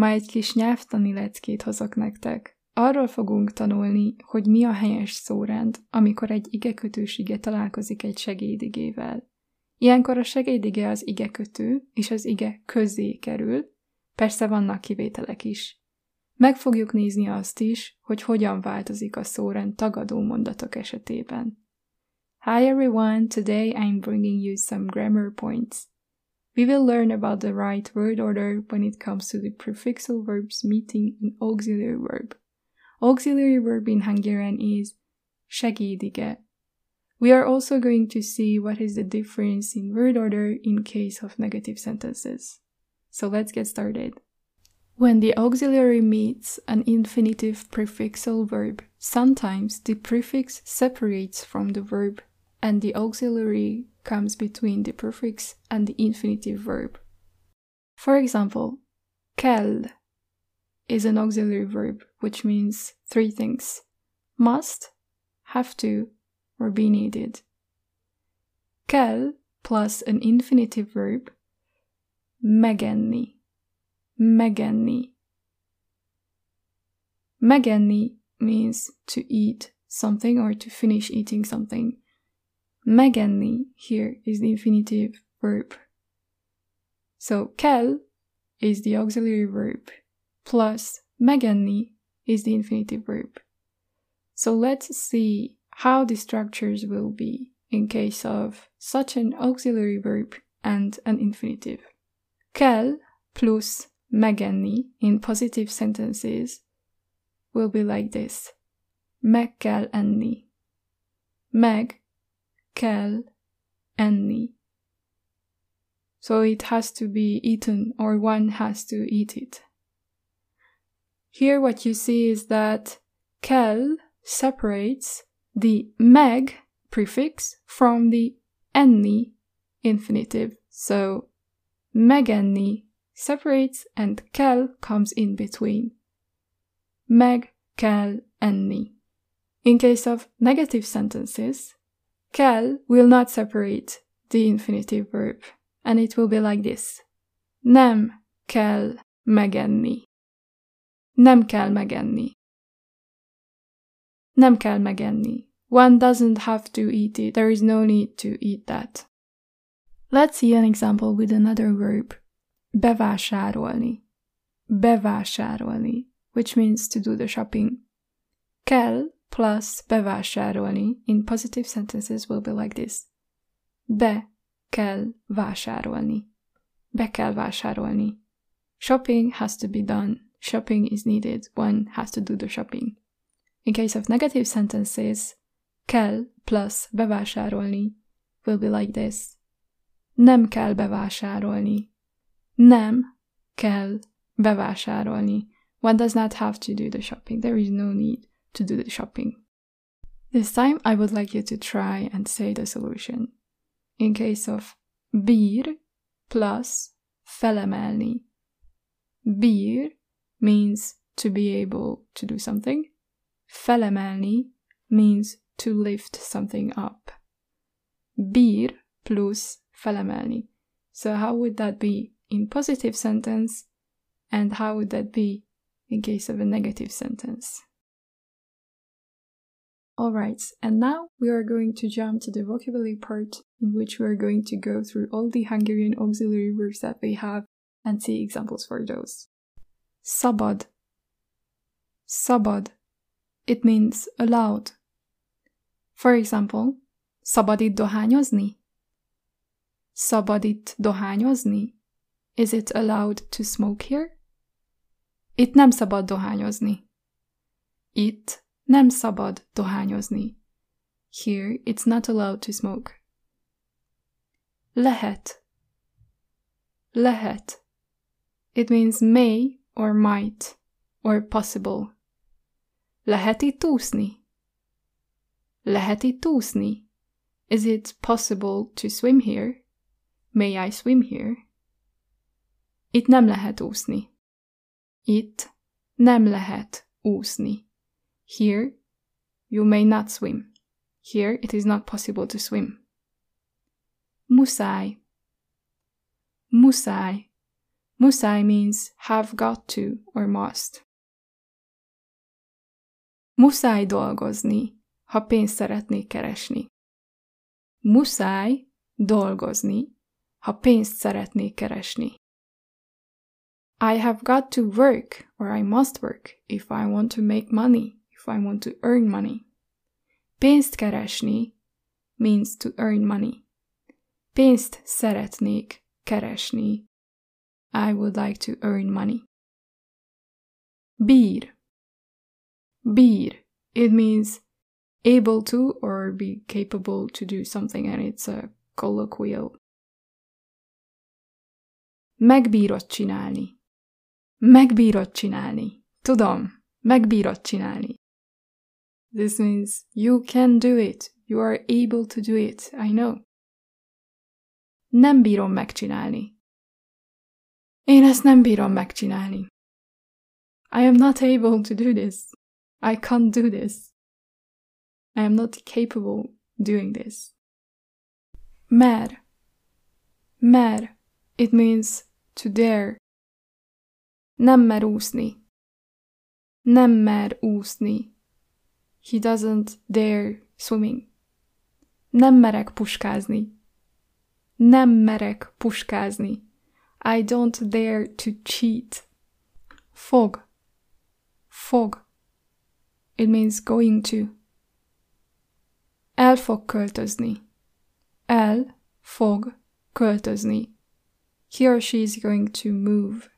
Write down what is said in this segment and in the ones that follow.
Ma egy kis nyelvtani leckét hozok nektek. Arról fogunk tanulni, hogy mi a helyes szórend, amikor egy igekötős ige találkozik egy segédigével. Ilyenkor a segédige az igekötő és az ige közé kerül, persze vannak kivételek is. Meg fogjuk nézni azt is, hogy hogyan változik a szórend tagadó mondatok esetében. Hi everyone, today I'm bringing you some grammar points. We will learn about the right word order when it comes to the prefixal verbs meeting an auxiliary verb. Auxiliary verb in Hungarian is segédige. We are also going to see what is the difference in word order in case of negative sentences. So let's get started. When the auxiliary meets an infinitive prefixal verb, sometimes the prefix separates from the verb and the auxiliary comes between the prefix and the infinitive verb. For example, kell is an auxiliary verb which means three things must, have to, or be needed. Kell plus an infinitive verb megenni, megenni. Megenni means to eat something or to finish eating something. Megenni here is the infinitive verb. So kell is the auxiliary verb plus megenni is the infinitive verb. So let's see how the structures will be in case of such an auxiliary verb and an infinitive. Kell plus megenni in positive sentences will be like this. Meg kell enni. Meg kell enni. So it has to be eaten or one has to eat it. Here what you see is that kell separates the meg prefix from the enni infinitive. So megenni separates and kell comes in between. Meg kell, enni. In case of negative sentences, Kell will not separate the infinitive verb, and it will be like this. Nem kell megenni. Nem kell megenni. Nem kell megenni. One doesn't have to eat it. There is no need to eat that. Let's see an example with another verb. Bevásárolni. Bevásárolni, which means to do the shopping. Kell plus bevásárolni in positive sentences will be like this. Be kell vásárolni. Be kell vásárolni. Shopping has to be done. Shopping is needed. One has to do the shopping. In case of negative sentences, kell plus bevásárolni will be like this. Nem kell bevásárolni. Nem kell bevásárolni. One does not have to do the shopping. There is no need to do the shopping. This time I would like you to try and say the solution. In case of bír plus felemelni. Bír means to be able to do something. Felemelni means to lift something up. Bír plus felemelni. So how would that be in positive sentence and how would that be in case of a negative sentence? Alright, and now we are going to jump to the vocabulary part in which we are going to go through all the Hungarian auxiliary verbs that we have and see examples for those. Szabad. Szabad. It means allowed. For example, szabad itt dohányozni? Szabad itt dohányozni? Is it allowed to smoke here? Itt nem szabad dohányozni. Itt Nem szabad dohányozni. Here, it's not allowed to smoke. Lehet. Lehet. It means may or might. or possible. Lehet itt úszni? Lehet itt úszni? Is it possible to swim here? May I swim here? Itt nem lehet úszni. Itt nem lehet úszni. Here you may not swim. Here it is not possible to swim. Muszáj. Muszáj. Muszáj means have got to or must. Muszáj dolgozni, ha pénzt szeretnék keresni. Muszáj dolgozni, ha pénzt szeretnék keresni. I have got to work, or I must work, if I want to make money, if I want to earn money. Pénzt keresni means to earn money. Pénzt szeretnék keresni. I would like to earn money. Bír. Bír. It means able to or be capable to do something, and it's a colloquial. Megbírod csinálni. Megbírod csinálni. Tudom, megbírod csinálni. This means you can do it. You are able to do it. I know. Nem bírom megcsinálni. Én ezt nem bírom megcsinálni. I am not able to do this. I can't do this. I am not capable doing this. Mer. Mer. It means to dare. Nem mer úszni. Nem mer úszni. He doesn't dare swimming. Nem merek puskázni. Nem merek puskázni. I don't dare to cheat. Fog. Fog. It means going to. El fog költözni. El fog költözni. He or she is going to move.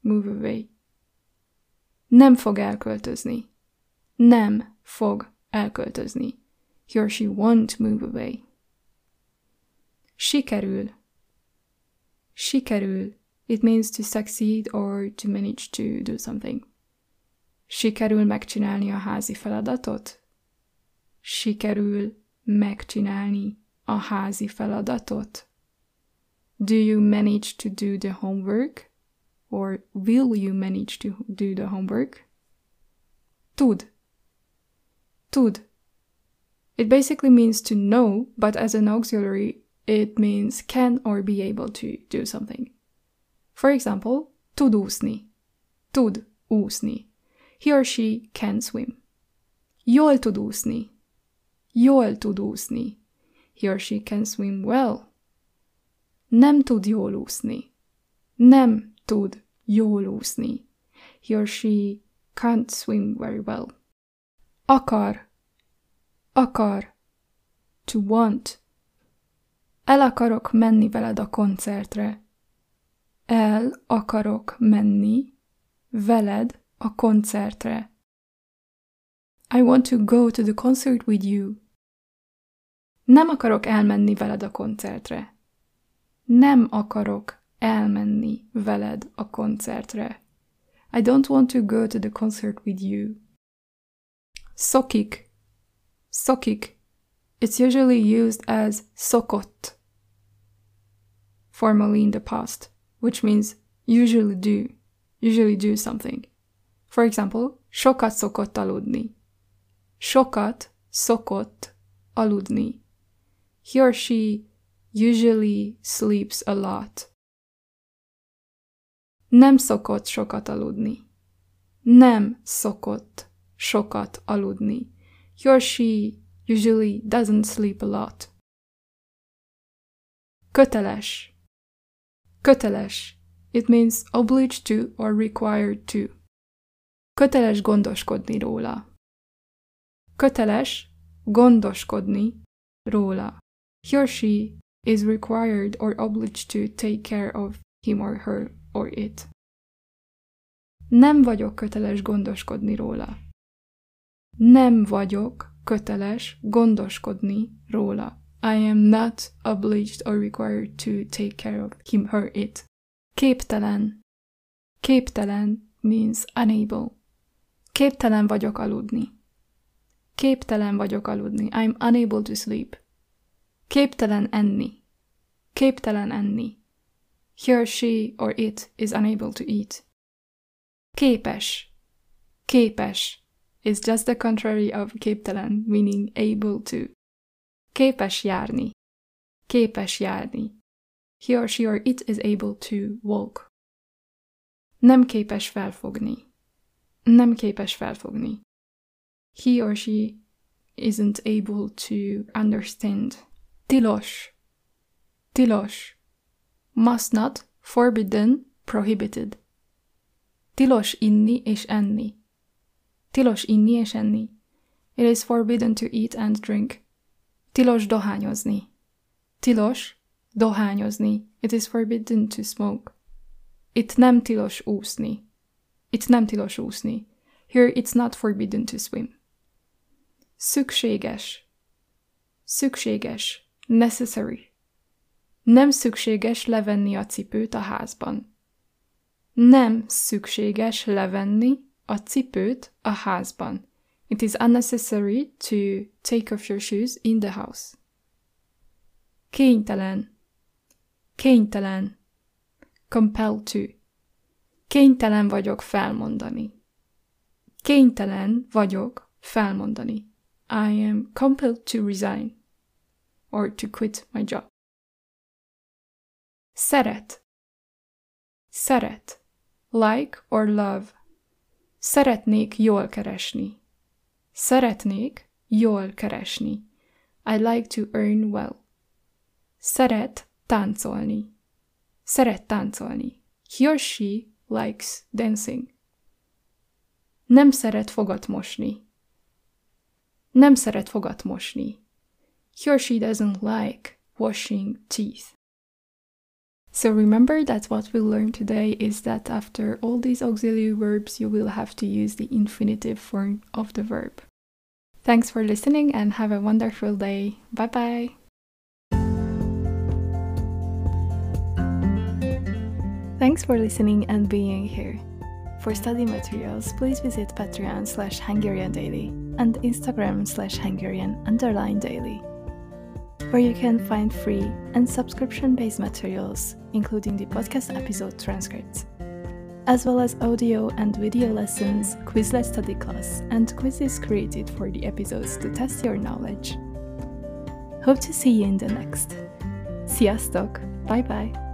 Move away. Nem fog elköltözni. Nem fog elköltözni. He or she won't move away. Sikerül. Sikerül. It means to succeed or to manage to do something. Sikerül megcsinálni a házi feladatot? Sikerül megcsinálni a házi feladatot? Do you manage to do the homework? Or will you manage to do the homework? Tud. Tud. It basically means to know, but as an auxiliary, it means can or be able to do something. For example, tud úszni. Tud úszni. He or she can swim. Jól tud úszni. Jól tud úszni. He or she can swim well. Nem tud jól úszni. Nem tud jól úszni. He or she can't swim very well. Akar. Akar. To want. El akarok menni veled a koncertre. El akarok menni veled a koncertre. I want to go to the concert with you. Nem akarok elmenni veled a koncertre. Nem akarok elmenni veled a koncertre. I don't want to go to the concert with you. Szokik. Sokik. It's usually used as szokott, formally in the past, which means usually do, usually do something. For example, sokat szokott aludni. Sokat szokott aludni. He or she usually sleeps a lot. Nem szokott sokat aludni. Nem szokott sokat aludni. He or she usually doesn't sleep a lot. Köteles. Köteles. It means obliged to or required to. Köteles gondoskodni róla. Köteles gondoskodni róla. He or she is required or obliged to take care of him or her or it. Nem vagyok köteles gondoskodni róla. Nem vagyok köteles gondoskodni róla. I am not obliged or required to take care of him, her, it. Képtelen. Képtelen means unable. Képtelen vagyok aludni. Képtelen vagyok aludni. I'm unable to sleep. Képtelen enni. Képtelen enni. He or she or it is unable to eat. Képes. Képes is just the contrary of képtelen, meaning able to. Képes járni. Képes járni. He or she or it is able to walk. Nem képes felfogni. Nem képes felfogni. He or she isn't able to understand. Tilos. Tilos. Must not, forbidden, prohibited. Tilos inni és enni. Tilos inni és enni. It is forbidden to eat and drink. Tilos dohányozni. Tilos dohányozni. It is forbidden to smoke. Itt nem tilos úszni. Itt nem tilos úszni. Here it's not forbidden to swim. Szükséges. Szükséges. Necessary. Nem szükséges levenni a cipőt a házban. Nem szükséges levenni a cipőt a házban. It is unnecessary to take off your shoes in the house. Kénytelen. Kénytelen. Compelled to. Kénytelen vagyok felmondani. Kénytelen vagyok felmondani. I am compelled to resign or to quit my job. Szeret. Szeret. Like or love. Szeretnék jól keresni. Szeretnék jól keresni. I like to earn well. Szeret táncolni. Szeret táncolni. He or she likes dancing. Nem szeret fogat mosni. Nem szeret fogat mosni. He or she doesn't like washing teeth. So remember that what we learned today is that after all these auxiliary verbs, you will have to use the infinitive form of the verb. Thanks for listening and have a wonderful day. Bye bye. Thanks for listening and being here. For study materials, please visit Patreon slash Hungarian Daily and Instagram slash Hungarian underline daily, where you can find free and subscription based materials, including the podcast episode transcripts, as well as audio and video lessons, Quizlet study class, and quizzes created for the episodes to test your knowledge. Hope to see you in the next. Sziasztok! Bye bye!